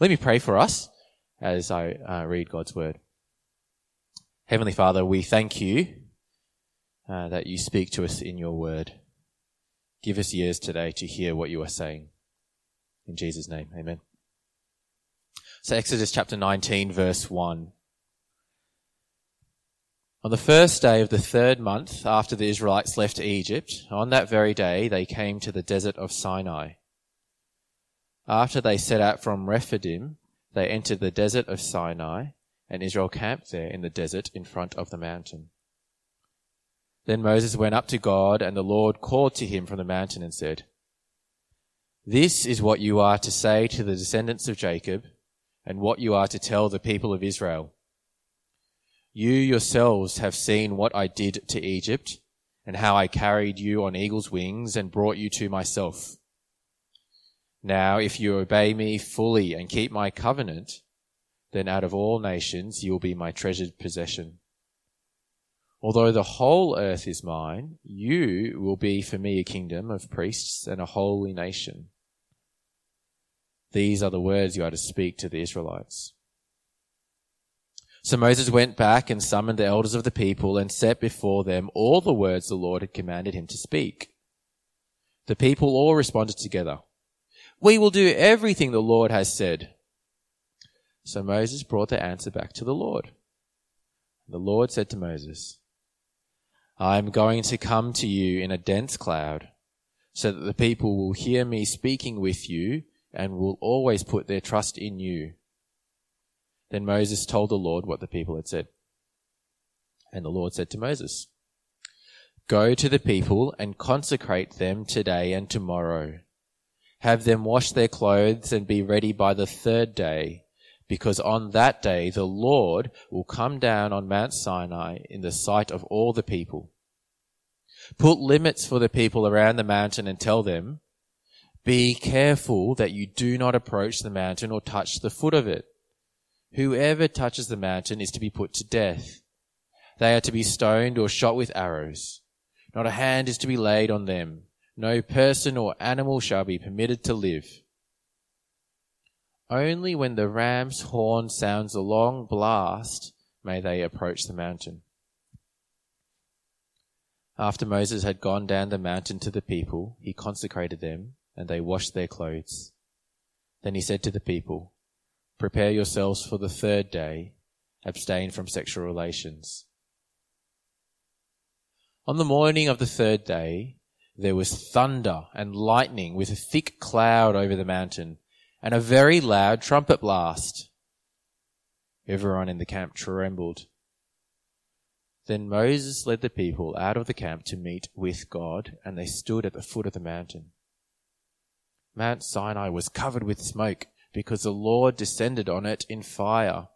Let me pray for us as I uh, read God's word. Heavenly Father, we thank you uh, that you speak to us in your word. Give us ears today to hear what you are saying. In Jesus' name, amen. So Exodus chapter 19 verse 1. On the first day of the third month after the Israelites left Egypt, on that very day they came to the desert of Sinai. After they set out from Rephidim, they entered the desert of Sinai, and Israel camped there in the desert in front of the mountain. Then Moses went up to God, and the Lord called to him from the mountain and said, This is what you are to say to the descendants of Jacob, and what you are to tell the people of Israel. You yourselves have seen what I did to Egypt, and how I carried you on eagle's wings and brought you to myself. Now, if you obey me fully and keep my covenant, then out of all nations you will be my treasured possession. Although the whole earth is mine, you will be for me a kingdom of priests and a holy nation. These are the words you are to speak to the Israelites. So Moses went back and summoned the elders of the people and set before them all the words the Lord had commanded him to speak. The people all responded together. We will do everything the Lord has said. So Moses brought the answer back to the Lord. The Lord said to Moses, I am going to come to you in a dense cloud so that the people will hear me speaking with you and will always put their trust in you. Then Moses told the Lord what the people had said. And the Lord said to Moses, Go to the people and consecrate them today and tomorrow. Have them wash their clothes and be ready by the third day, because on that day the Lord will come down on Mount Sinai in the sight of all the people. Put limits for the people around the mountain and tell them, be careful that you do not approach the mountain or touch the foot of it. Whoever touches the mountain is to be put to death. They are to be stoned or shot with arrows. Not a hand is to be laid on them. No person or animal shall be permitted to live. Only when the ram's horn sounds a long blast may they approach the mountain. After Moses had gone down the mountain to the people, he consecrated them, and they washed their clothes. Then he said to the people, Prepare yourselves for the third day. Abstain from sexual relations. On the morning of the third day, there was thunder and lightning with a thick cloud over the mountain and a very loud trumpet blast. Everyone in the camp trembled. Then Moses led the people out of the camp to meet with God, and they stood at the foot of the mountain. Mount Sinai was covered with smoke because the Lord descended on it in fire.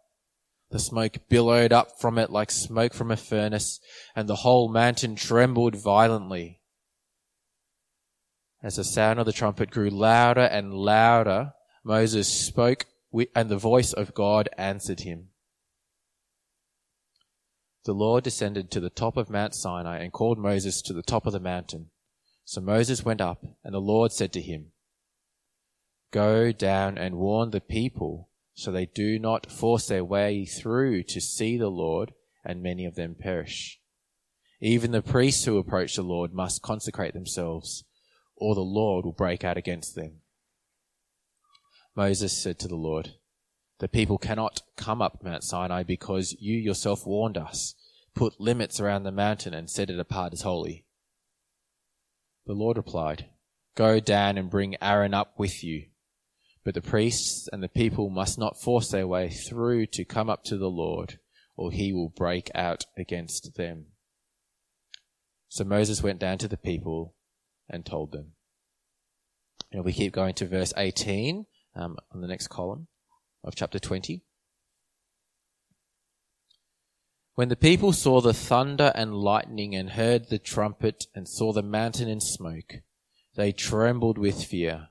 The smoke billowed up from it like smoke from a furnace, and the whole mountain trembled violently. As the sound of the trumpet grew louder and louder, Moses spoke, and the voice of God answered him. The Lord descended to the top of Mount Sinai and called Moses to the top of the mountain. So Moses went up, and the Lord said to him, Go down and warn the people so they do not force their way through to see the Lord, and many of them perish. Even the priests who approach the Lord must consecrate themselves, or the Lord will break out against them. Moses said to the Lord, The people cannot come up Mount Sinai because you yourself warned us. Put limits around the mountain and set it apart as holy. The Lord replied, Go down and bring Aaron up with you but the priests and the people must not force their way through to come up to the Lord, or he will break out against them. So Moses went down to the people and told them. And we keep going to verse 18 um, on the next column of chapter 20. When the people saw the thunder and lightning and heard the trumpet and saw the mountain in smoke, they trembled with fear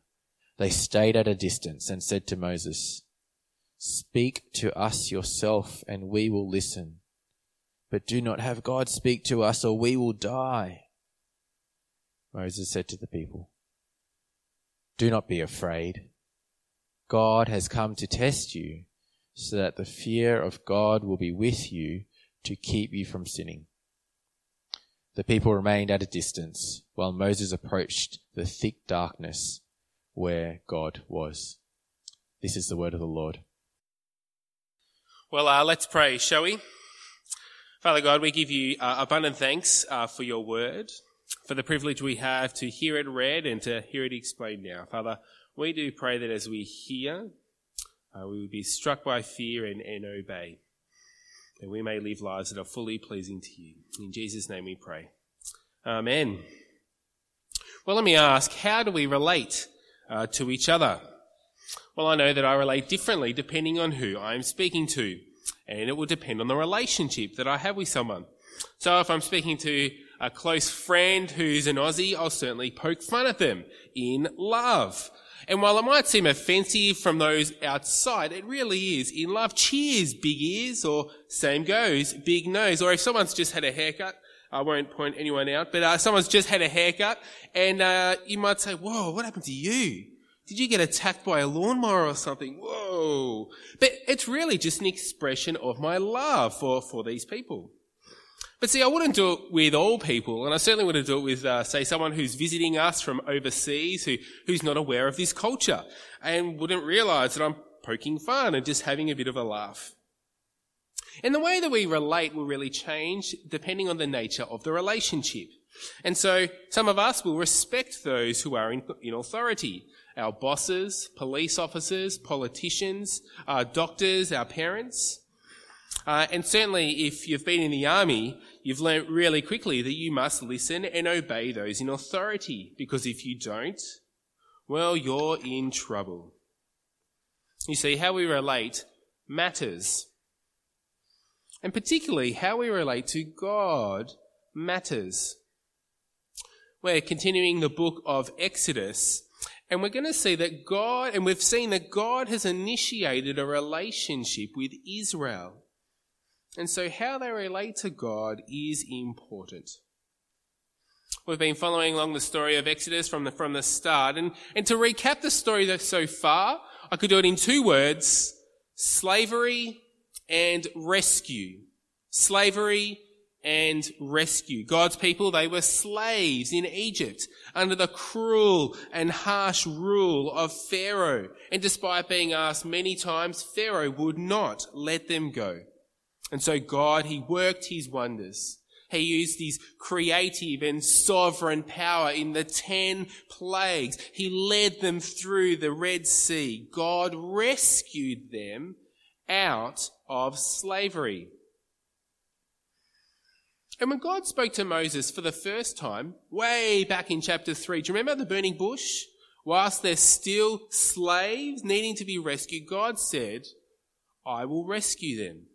they stayed at a distance and said to Moses, Speak to us yourself, and we will listen. But do not have God speak to us, or we will die. Moses said to the people, Do not be afraid. God has come to test you so that the fear of God will be with you to keep you from sinning. The people remained at a distance while Moses approached the thick darkness where God was. This is the word of the Lord. Well, uh, let's pray, shall we? Father God, we give you uh, abundant thanks uh, for your word, for the privilege we have to hear it read and to hear it explained now. Father, we do pray that as we hear, uh, we will be struck by fear and, and obey, that we may live lives that are fully pleasing to you. In Jesus' name we pray. Amen. Well, let me ask, how do we relate uh, to each other? Well, I know that I relate differently depending on who I'm speaking to, and it will depend on the relationship that I have with someone. So if I'm speaking to a close friend who's an Aussie, I'll certainly poke fun at them in love. And while it might seem offensive from those outside, it really is. In love, cheers, big ears, or same goes, big nose. Or if someone's just had a haircut, I won't point anyone out, but uh, someone's just had a haircut, and uh, you might say, whoa, what happened to you? Did you get attacked by a lawnmower or something? Whoa. But it's really just an expression of my love for, for these people. But see, I wouldn't do it with all people, and I certainly wouldn't do it with, uh, say, someone who's visiting us from overseas who, who's not aware of this culture and wouldn't realize that I'm poking fun and just having a bit of a laugh. And the way that we relate will really change depending on the nature of the relationship. And so some of us will respect those who are in, in authority. Our bosses, police officers, politicians, our doctors, our parents. Uh, and certainly if you've been in the army, you've learnt really quickly that you must listen and obey those in authority, because if you don't, well, you're in trouble. You see, how we relate matters. And particularly, how we relate to God matters. We're continuing the book of Exodus, and we're going to see that God, and we've seen that God has initiated a relationship with Israel. And so how they relate to God is important. We've been following along the story of Exodus from the, from the start. And, and to recap the story so far, I could do it in two words. Slavery and rescue. Slavery and rescue. God's people, they were slaves in Egypt under the cruel and harsh rule of Pharaoh. And despite being asked many times, Pharaoh would not let them go. And so God, He worked His wonders. He used His creative and sovereign power in the ten plagues. He led them through the Red Sea. God rescued them out of slavery. And when God spoke to Moses for the first time, way back in chapter 3, do you remember the burning bush? Whilst they're still slaves needing to be rescued, God said, I will rescue them.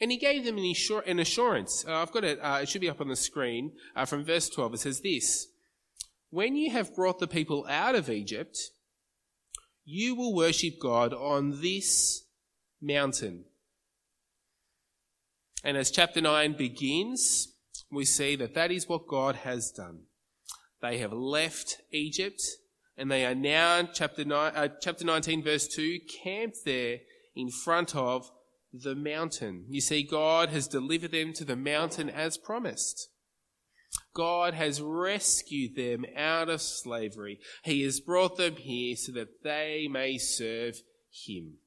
And he gave them an, assurance. Uh, I've got it, uh, it should be up on the screen. Uh, from verse 12, it says this When you have brought the people out of Egypt, you will worship God on this mountain. And as chapter 9 begins, we see that that is what God has done. They have left Egypt and they are now, chapter, nine, uh, chapter 19, verse 2, camped there in front of the mountain. You see, God has delivered them to the mountain as promised. God has rescued them out of slavery. He has brought them here so that they may serve Him.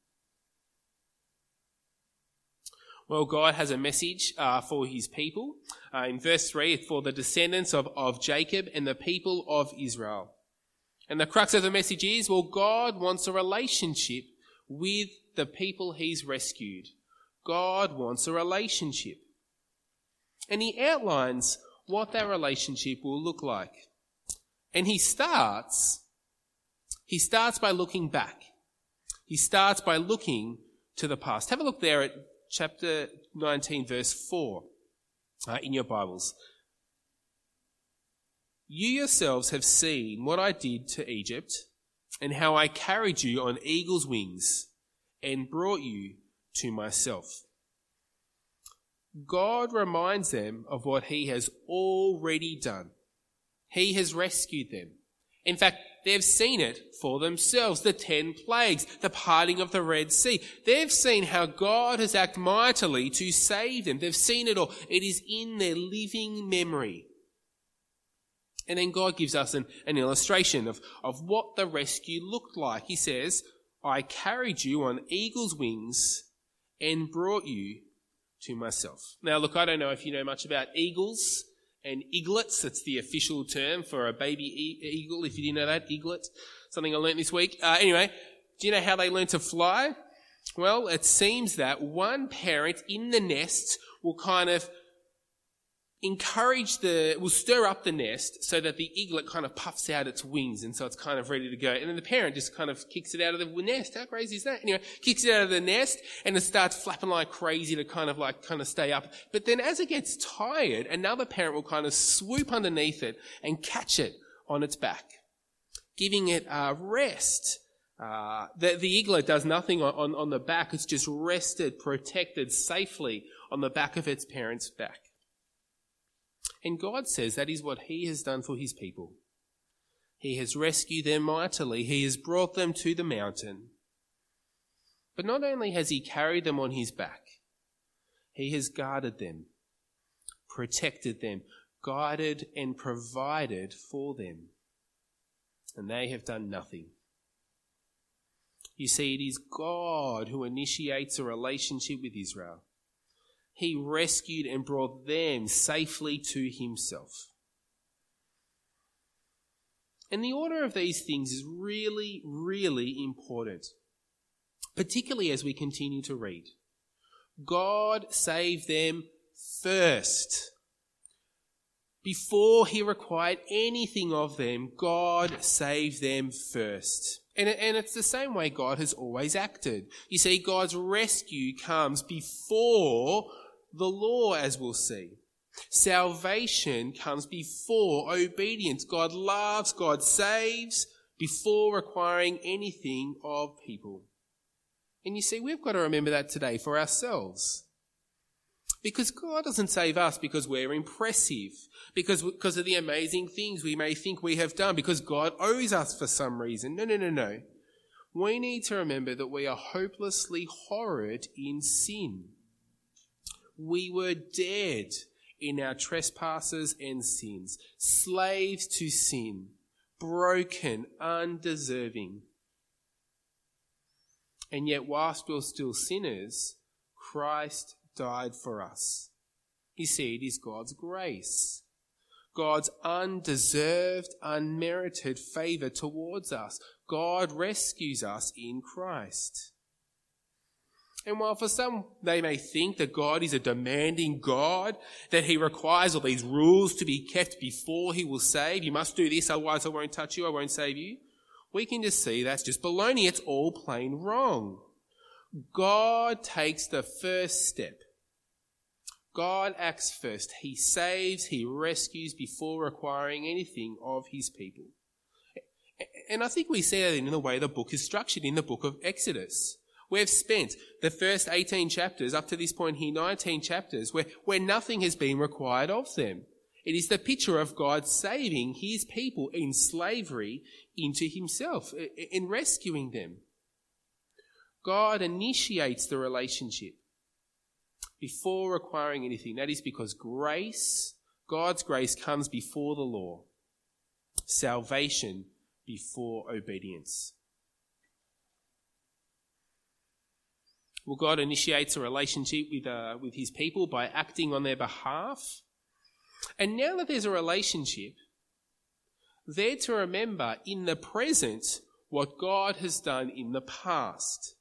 Well, God has a message uh, for his people. Uh, in verse 3, for the descendants of, of Jacob and the people of Israel. And the crux of the message is, well, God wants a relationship with the people he's rescued. God wants a relationship. And he outlines what that relationship will look like. And he starts, he starts by looking back. He starts by looking to the past. Have a look there at chapter 19, verse 4 uh, in your Bibles. You yourselves have seen what I did to Egypt and how I carried you on eagle's wings and brought you to myself. God reminds them of what he has already done. He has rescued them. In fact, they've seen it for themselves. The ten plagues, the parting of the Red Sea. They've seen how God has acted mightily to save them. They've seen it all. It is in their living memory. And then God gives us an, an illustration of, of what the rescue looked like. He says, I carried you on eagle's wings and brought you to myself. Now, look, I don't know if you know much about eagles and eaglets. That's the official term for a baby e- eagle. If you didn't know that, eaglet. Something I learned this week. Uh, anyway, do you know how they learn to fly? Well, it seems that one parent in the nest will kind of encourage the, will stir up the nest so that the eaglet kind of puffs out its wings and so it's kind of ready to go. And then the parent just kind of kicks it out of the nest. How crazy is that? Anyway, kicks it out of the nest and it starts flapping like crazy to kind of like, kind of stay up. But then as it gets tired, another parent will kind of swoop underneath it and catch it on its back, giving it a rest. Uh, the, the eaglet does nothing on, on, on the back. It's just rested, protected safely on the back of its parent's back. And God says that is what He has done for His people. He has rescued them mightily. He has brought them to the mountain. But not only has He carried them on His back, He has guarded them, protected them, guided and provided for them. And they have done nothing. You see, it is God who initiates a relationship with Israel he rescued and brought them safely to himself. And the order of these things is really, really important, particularly as we continue to read. God saved them first. Before he required anything of them, God saved them first. And, and it's the same way God has always acted. You see, God's rescue comes before the law, as we'll see. Salvation comes before obedience. God loves, God saves before requiring anything of people. And you see, we've got to remember that today for ourselves. Because God doesn't save us because we're impressive, because, because of the amazing things we may think we have done, because God owes us for some reason. No, no, no, no. We need to remember that we are hopelessly horrid in sin. We were dead in our trespasses and sins, slaves to sin, broken, undeserving. And yet, whilst we we're still sinners, Christ died for us. You see, it is God's grace. God's undeserved, unmerited favor towards us. God rescues us in Christ. And while for some they may think that God is a demanding God, that he requires all these rules to be kept before he will save, you must do this, otherwise I won't touch you, I won't save you, we can just see that's just baloney. It's all plain wrong. God takes the first step. God acts first. He saves, he rescues before requiring anything of his people. And I think we see that in the way the book is structured in the book of Exodus. We've spent the first 18 chapters, up to this point here, 19 chapters, where, where nothing has been required of them. It is the picture of God saving his people in slavery into himself, in rescuing them. God initiates the relationship before requiring anything. That is because grace, God's grace comes before the law. Salvation before obedience. Well, God initiates a relationship with, uh, with his people by acting on their behalf. And now that there's a relationship, they're to remember in the present what God has done in the past.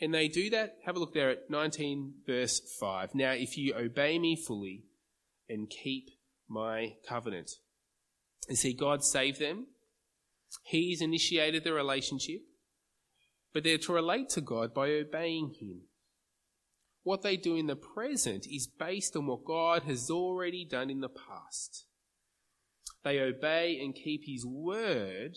And they do that. Have a look there at 19 verse 5. Now, if you obey me fully and keep my covenant. You see, God saved them. He's initiated the relationship but they're to relate to God by obeying Him. What they do in the present is based on what God has already done in the past. They obey and keep His word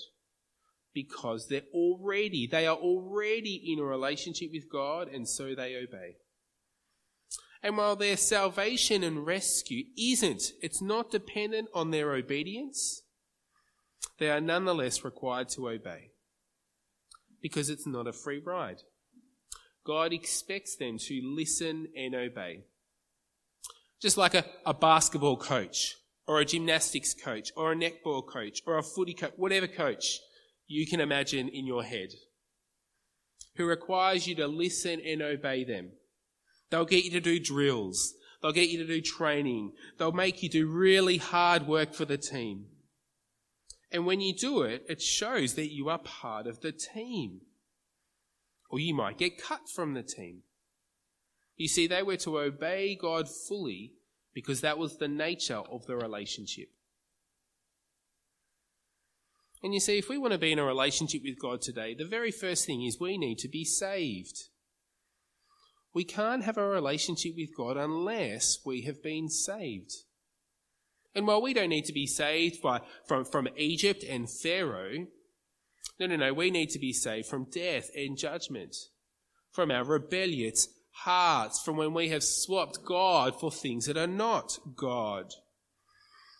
because they're already, they are already in a relationship with God and so they obey. And while their salvation and rescue isn't, it's not dependent on their obedience, they are nonetheless required to obey because it's not a free ride. God expects them to listen and obey. Just like a, a basketball coach or a gymnastics coach or a netball coach or a footy coach, whatever coach you can imagine in your head, who requires you to listen and obey them. They'll get you to do drills. They'll get you to do training. They'll make you do really hard work for the team. And when you do it, it shows that you are part of the team. Or you might get cut from the team. You see, they were to obey God fully because that was the nature of the relationship. And you see, if we want to be in a relationship with God today, the very first thing is we need to be saved. We can't have a relationship with God unless we have been saved. And while we don't need to be saved by, from, from Egypt and Pharaoh, no, no, no, we need to be saved from death and judgment, from our rebellious hearts, from when we have swapped God for things that are not God.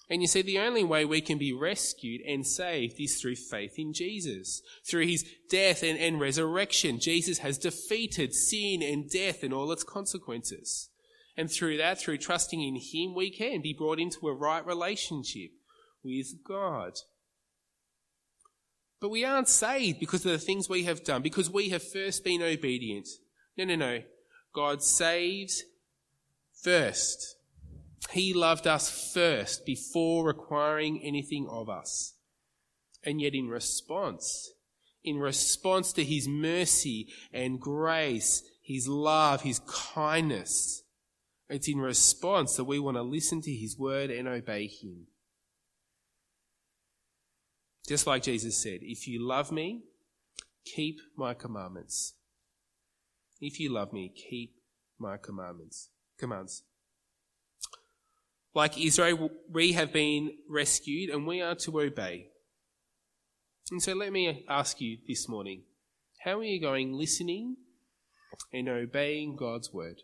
And you see, the only way we can be rescued and saved is through faith in Jesus. Through his death and, and resurrection, Jesus has defeated sin and death and all its consequences. And through that, through trusting in him, we can be brought into a right relationship with God. But we aren't saved because of the things we have done, because we have first been obedient. No, no, no. God saves first. He loved us first before requiring anything of us. And yet in response, in response to his mercy and grace, his love, his kindness, it's in response that we want to listen to his word and obey him. Just like Jesus said, if you love me, keep my commandments. If you love me, keep my commandments. Commands. Like Israel, we have been rescued and we are to obey. And so let me ask you this morning how are you going listening and obeying God's word?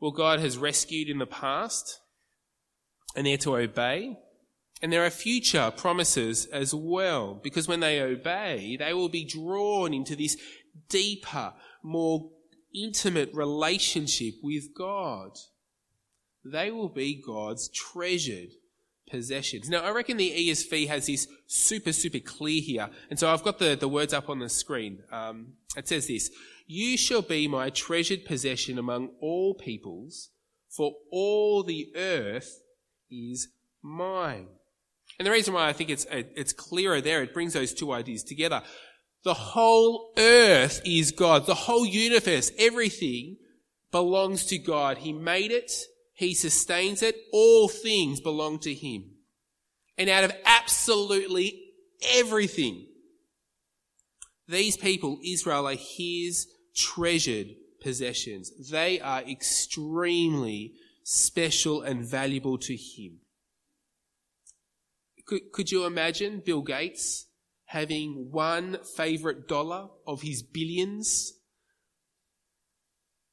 Well, God has rescued in the past, and they're to obey. And there are future promises as well, because when they obey, they will be drawn into this deeper, more intimate relationship with God. They will be God's treasured possessions. Now, I reckon the ESV has this super, super clear here. And so I've got the, the words up on the screen. Um, it says this You shall be my treasured possession among all peoples, for all the earth is mine. And the reason why I think it's, it's clearer there, it brings those two ideas together. The whole earth is God. The whole universe, everything belongs to God. He made it. He sustains it. All things belong to Him. And out of absolutely everything, these people, Israel, are His treasured possessions. They are extremely special and valuable to Him. Could, could you imagine Bill Gates having one favorite dollar of his billions?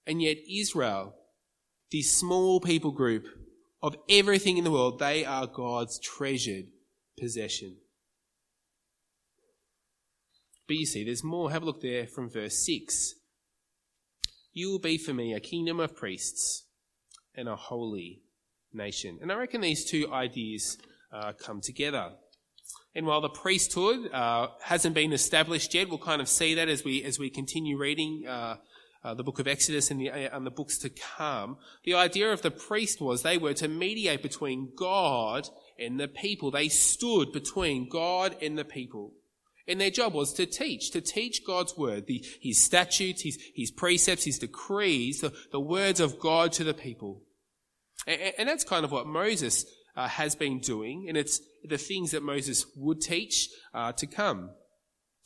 And yet Israel, this small people group of everything in the world, they are God's treasured possession. But you see, there's more. Have a look there from verse 6. You will be for me a kingdom of priests and a holy nation. And I reckon these two ideas uh, come together. And while the priesthood uh, hasn't been established yet, we'll kind of see that as we as we continue reading uh, uh the book of Exodus and the, uh, and the books to come. The idea of the priest was they were to mediate between God and the people. They stood between God and the people. And their job was to teach, to teach God's word, the, his statutes, his, his precepts, his decrees, the, the words of God to the people. And, and that's kind of what Moses uh, has been doing, and it's the things that Moses would teach uh, to come.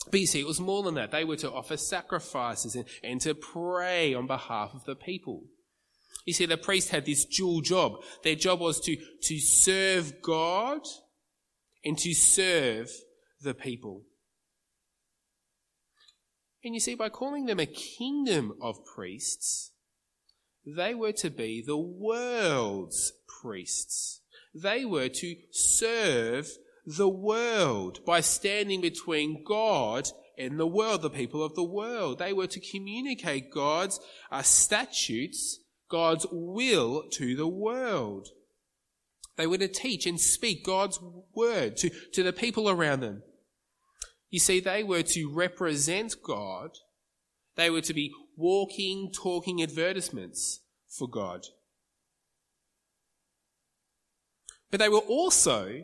But you see, it was more than that. They were to offer sacrifices and, and to pray on behalf of the people. You see, the priest had this dual job. Their job was to, to serve God and to serve the people. And you see, by calling them a kingdom of priests, they were to be the world's priests. They were to serve the world by standing between God and the world, the people of the world. They were to communicate God's uh, statutes, God's will to the world. They were to teach and speak God's word to, to the people around them. You see, they were to represent God. They were to be walking, talking advertisements for God. But they were also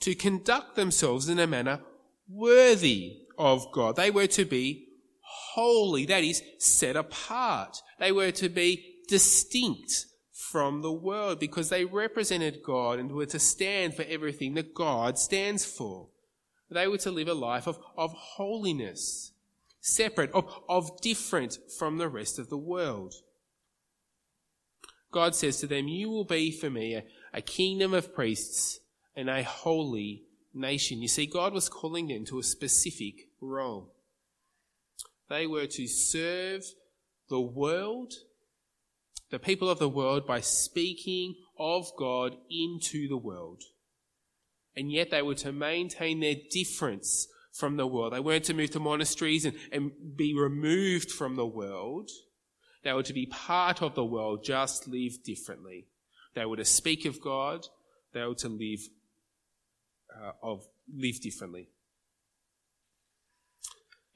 to conduct themselves in a manner worthy of God. They were to be holy, that is, set apart. They were to be distinct from the world because they represented God and were to stand for everything that God stands for. They were to live a life of, of holiness, separate, of, of different from the rest of the world. God says to them, You will be for me a, a kingdom of priests and a holy nation. You see, God was calling them to a specific role. They were to serve the world, the people of the world, by speaking of God into the world. And yet they were to maintain their difference from the world. They weren't to move to monasteries and, and be removed from the world. They were to be part of the world, just live differently. They were to speak of God. They were to live uh, of live differently.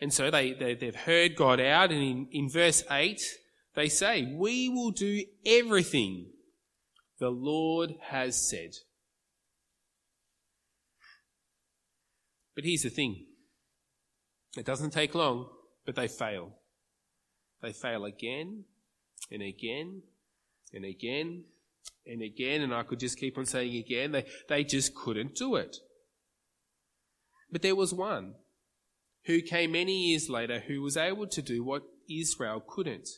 And so they, they, they've heard God out, and in, in verse 8, they say, We will do everything the Lord has said. But here's the thing it doesn't take long, but they fail. They fail again and again and again and again, and I could just keep on saying again. They, they just couldn't do it. But there was one who came many years later who was able to do what Israel couldn't.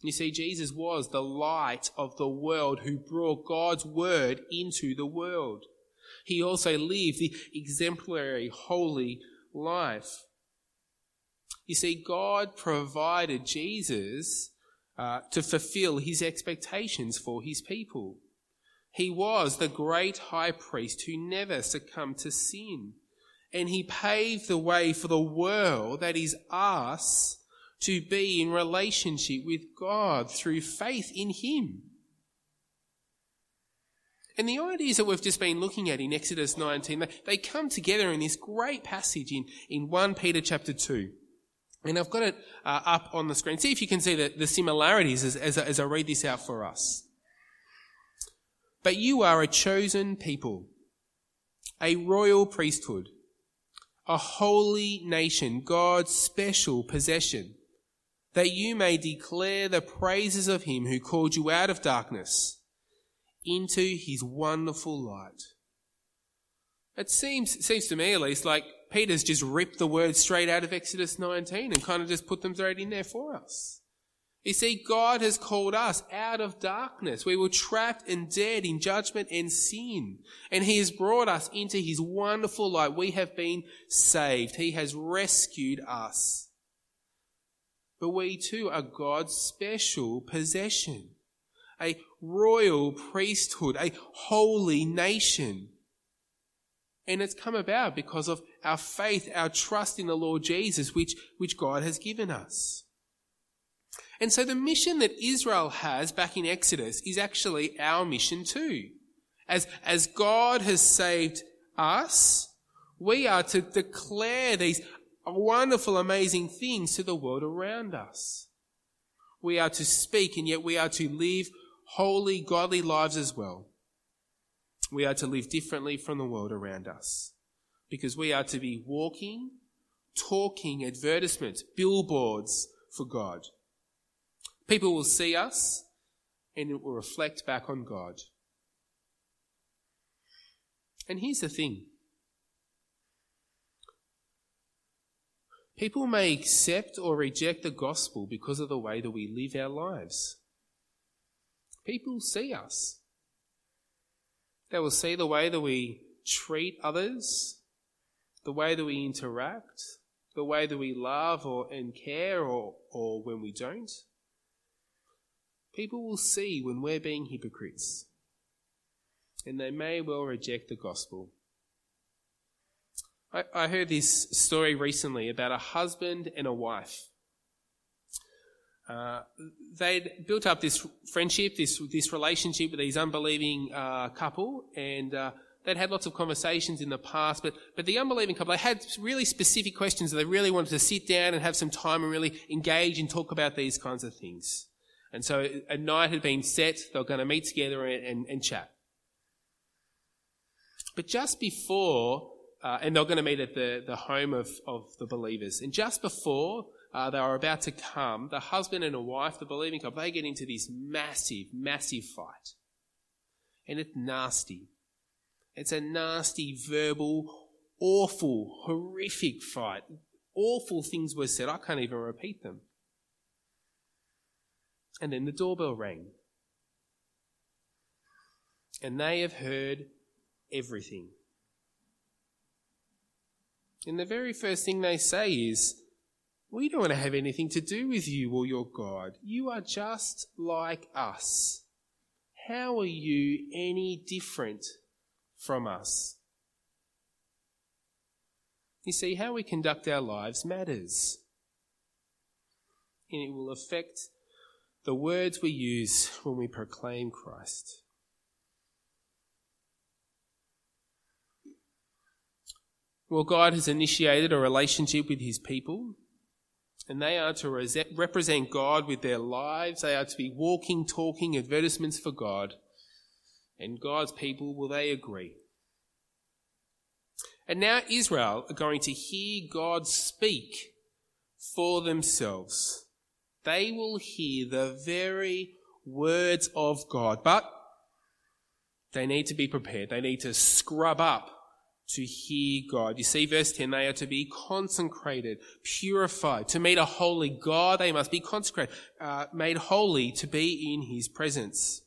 You see, Jesus was the light of the world who brought God's word into the world. He also lived the exemplary, holy life. You see, God provided Jesus uh, to fulfill his expectations for his people. He was the great high priest who never succumbed to sin. And he paved the way for the world, that is us, to be in relationship with God through faith in him. And the ideas that we've just been looking at in Exodus 19, they, they come together in this great passage in, in 1 Peter chapter 2. And I've got it uh, up on the screen. See if you can see the, the similarities as, as, as I read this out for us. But you are a chosen people, a royal priesthood, a holy nation, God's special possession, that you may declare the praises of him who called you out of darkness into his wonderful light. It seems, seems to me at least like Peter's just ripped the words straight out of Exodus 19 and kind of just put them straight in there for us. You see, God has called us out of darkness. We were trapped and dead in judgment and sin. And He has brought us into His wonderful light. We have been saved. He has rescued us. But we too are God's special possession. A royal priesthood, a holy nation. And it's come about because of our faith, our trust in the Lord Jesus, which, which God has given us. And so the mission that Israel has back in Exodus is actually our mission too. As, as God has saved us, we are to declare these wonderful, amazing things to the world around us. We are to speak and yet we are to live holy, godly lives as well. We are to live differently from the world around us because we are to be walking, talking advertisements, billboards for God. People will see us and it will reflect back on God. And here's the thing. People may accept or reject the gospel because of the way that we live our lives. People see us. They will see the way that we treat others, the way that we interact, the way that we love or, and care or, or when we don't. People will see when we're being hypocrites, and they may well reject the gospel. I, I heard this story recently about a husband and a wife. Uh, they'd built up this friendship, this this relationship with these unbelieving uh, couple, and uh, they'd had lots of conversations in the past. But but the unbelieving couple, they had really specific questions. That they really wanted to sit down and have some time and really engage and talk about these kinds of things. And so a night had been set. They were going to meet together and, and, and chat. But just before, uh, and they were going to meet at the, the home of, of the believers. And just before uh, they were about to come, the husband and a wife, the believing couple, they get into this massive, massive fight. And it's nasty. It's a nasty, verbal, awful, horrific fight. Awful things were said. I can't even repeat them. And then the doorbell rang. And they have heard everything. And the very first thing they say is, We don't want to have anything to do with you or your God. You are just like us. How are you any different from us? You see, how we conduct our lives matters. And it will affect the words we use when we proclaim Christ. Well, God has initiated a relationship with his people, and they are to represent God with their lives. They are to be walking, talking advertisements for God. And God's people, will they agree? And now Israel are going to hear God speak for themselves. They will hear the very words of God, but they need to be prepared. They need to scrub up to hear God. You see, verse 10, they are to be consecrated, purified. To meet a holy God, they must be consecrated, uh, made holy to be in his presence.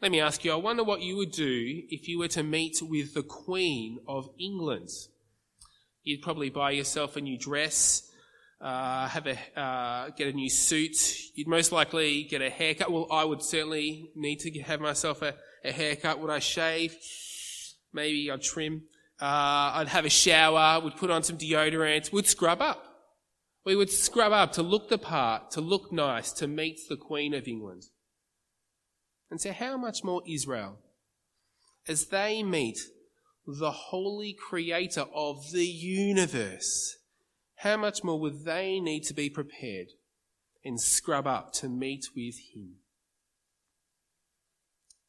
Let me ask you, I wonder what you would do if you were to meet with the Queen of England. You'd probably buy yourself a new dress, uh, have a uh, get a new suit. You'd most likely get a haircut. Well, I would certainly need to have myself a, a haircut. Would I shave? Maybe I'd trim. Uh, I'd have a shower. We'd put on some deodorant. Would scrub up. We would scrub up to look the part, to look nice, to meet the Queen of England. And so, how much more Israel, as they meet the holy Creator of the universe? how much more would they need to be prepared and scrub up to meet with Him?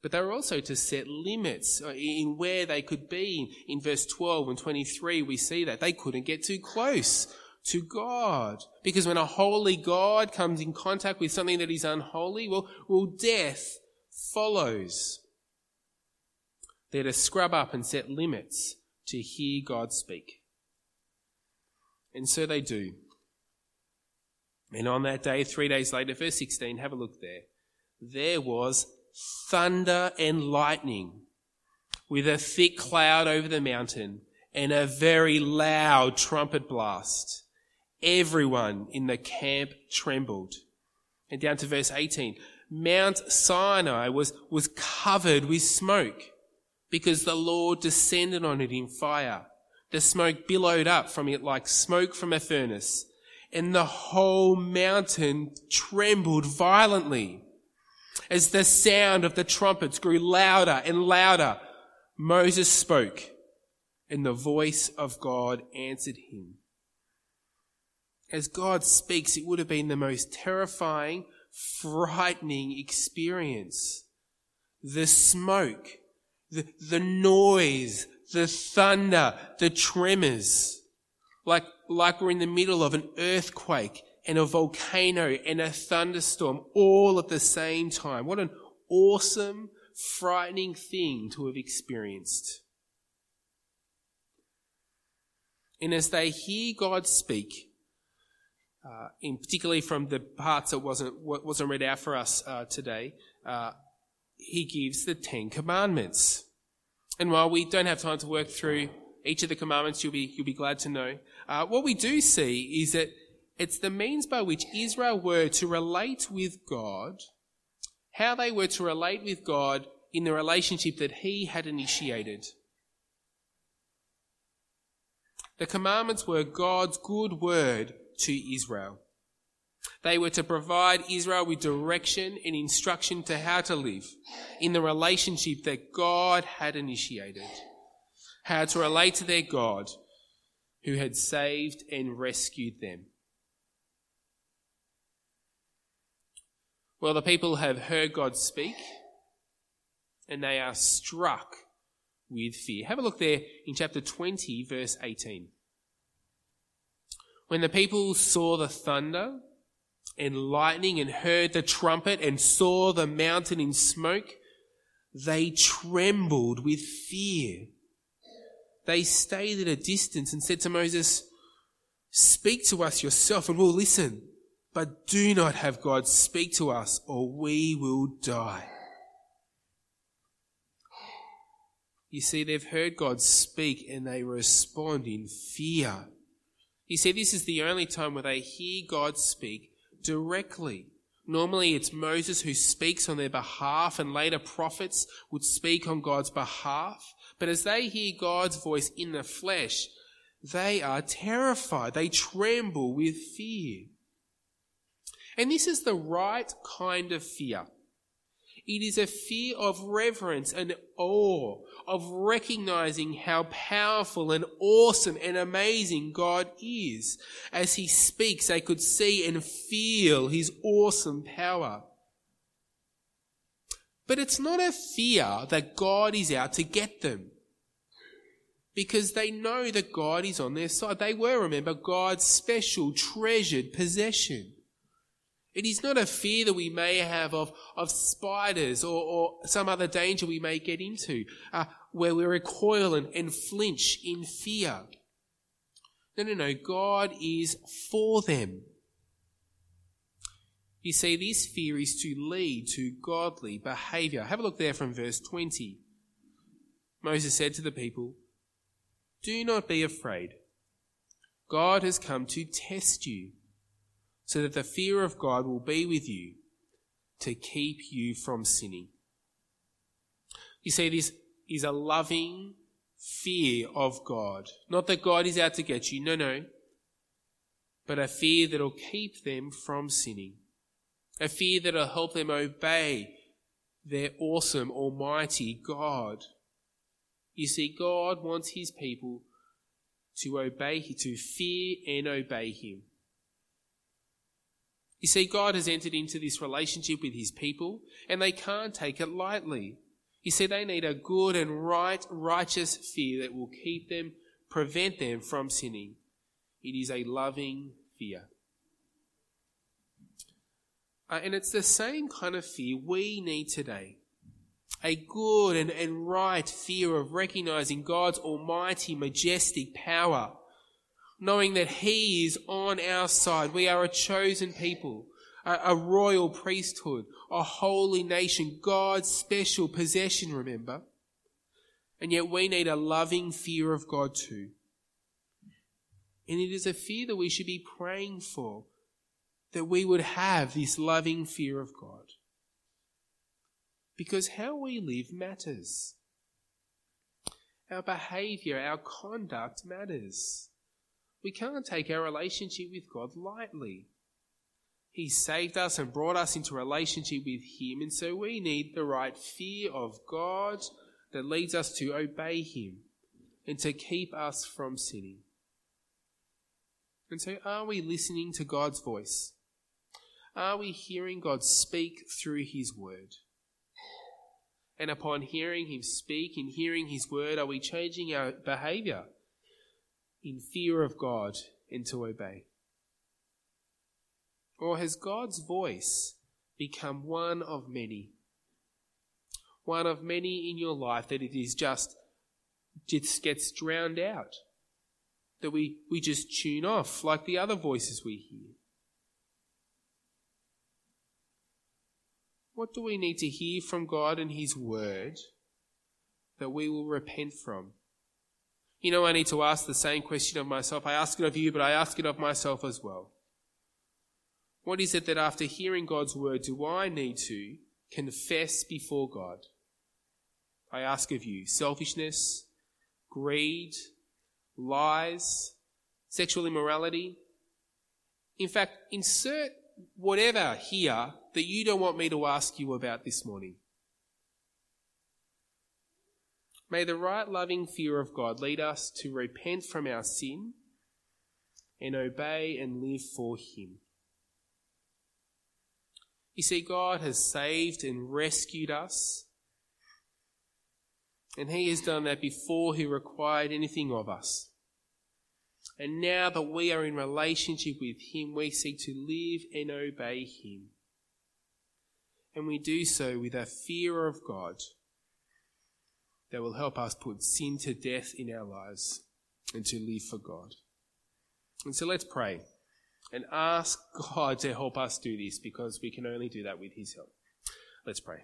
But they were also to set limits uh, in where they could be. In verse 12 and 23, we see that they couldn't get too close to God. Because when a holy God comes in contact with something that is unholy, well, well death follows. They're to scrub up and set limits to hear God speak. And so they do. And on that day, three days later, verse 16, have a look there. There was thunder and lightning with a thick cloud over the mountain and a very loud trumpet blast. Everyone in the camp trembled. And down to verse 18. Mount Sinai was, was covered with smoke because the Lord descended on it in fire. The smoke billowed up from it like smoke from a furnace, and the whole mountain trembled violently. As the sound of the trumpets grew louder and louder, Moses spoke, and the voice of God answered him. As God speaks, it would have been the most terrifying, frightening experience. The smoke, the, the noise, the thunder, the tremors, like, like we're in the middle of an earthquake and a volcano and a thunderstorm all at the same time. What an awesome, frightening thing to have experienced. And as they hear God speak, uh, in particularly from the parts that wasn't wasn't read out for us uh, today, uh, he gives the Ten Commandments. And while we don't have time to work through each of the commandments you'll be, you'll be glad to know. Uh, what we do see is that it's the means by which Israel were to relate with God, how they were to relate with God in the relationship that He had initiated. The commandments were God's good word to Israel. They were to provide Israel with direction and instruction to how to live in the relationship that God had initiated. How to relate to their God who had saved and rescued them. Well, the people have heard God speak and they are struck with fear. Have a look there in chapter 20, verse 18. When the people saw the thunder and lightning and heard the trumpet and saw the mountain in smoke, they trembled with fear. They stayed at a distance and said to Moses, Speak to us yourself and we'll listen, but do not have God speak to us or we will die. You see, they've heard God speak and they respond in fear. You see, this is the only time where they hear God speak directly. Normally it's Moses who speaks on their behalf and later prophets would speak on God's behalf. But as they hear God's voice in the flesh, they are terrified. They tremble with fear. And this is the right kind of fear. It is a fear of reverence and awe, of recognizing how powerful and awesome and amazing God is. As He speaks, they could see and feel His awesome power. But it's not a fear that God is out to get them. Because they know that God is on their side. They were, remember, God's special treasured possession. It is not a fear that we may have of, of spiders or, or some other danger we may get into, uh, where we recoil and, and flinch in fear. No, no, no. God is for them. You see, this fear is to lead to godly behavior. Have a look there from verse 20. Moses said to the people, Do not be afraid. God has come to test you so that the fear of God will be with you to keep you from sinning. You see, this is a loving fear of God. Not that God is out to get you, no, no. But a fear that'll keep them from sinning. A fear that'll help them obey their awesome, almighty God. You see, God wants his people to obey, to fear and obey him. You see, God has entered into this relationship with his people, and they can't take it lightly. You see, they need a good and right, righteous fear that will keep them, prevent them from sinning. It is a loving fear. Uh, and it's the same kind of fear we need today. A good and, and right fear of recognizing God's almighty, majestic power knowing that He is on our side. We are a chosen people, a, a royal priesthood, a holy nation, God's special possession, remember? And yet we need a loving fear of God too. And it is a fear that we should be praying for, that we would have this loving fear of God. Because how we live matters. Our behavior, our conduct matters. We can't take our relationship with God lightly. He saved us and brought us into relationship with Him, and so we need the right fear of God that leads us to obey Him and to keep us from sinning. And so, are we listening to God's voice? Are we hearing God speak through His word? And upon hearing Him speak and hearing His word, are we changing our behavior? In fear of God and to obey? Or has God's voice become one of many? One of many in your life that it is just, just gets drowned out. That we, we just tune off like the other voices we hear. What do we need to hear from God and His Word that we will repent from? You know, I need to ask the same question of myself. I ask it of you, but I ask it of myself as well. What is it that after hearing God's word do I need to confess before God? I ask of you selfishness, greed, lies, sexual immorality. In fact, insert whatever here that you don't want me to ask you about this morning. May the right loving fear of God lead us to repent from our sin and obey and live for Him. You see, God has saved and rescued us. And He has done that before He required anything of us. And now that we are in relationship with Him, we seek to live and obey Him. And we do so with a fear of God that will help us put sin to death in our lives and to live for God. And so let's pray and ask God to help us do this because we can only do that with His help. Let's pray.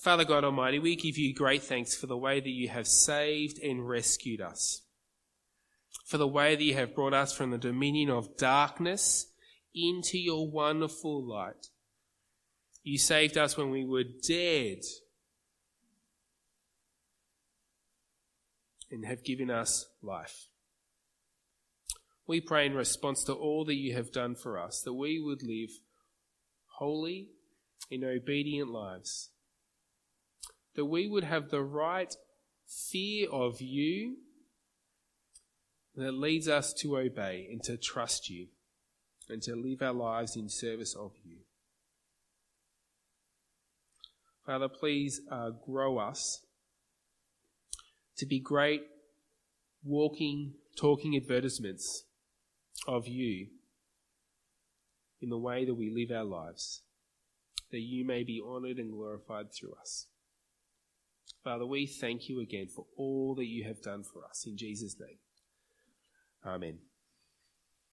Father God Almighty, we give you great thanks for the way that you have saved and rescued us, for the way that you have brought us from the dominion of darkness into your wonderful light. You saved us when we were dead and have given us life. We pray in response to all that you have done for us that we would live holy and obedient lives, that we would have the right fear of you that leads us to obey and to trust you and to live our lives in service of you. Father, please uh, grow us to be great walking, talking advertisements of you in the way that we live our lives, that you may be honored and glorified through us. Father, we thank you again for all that you have done for us. In Jesus' name. Amen.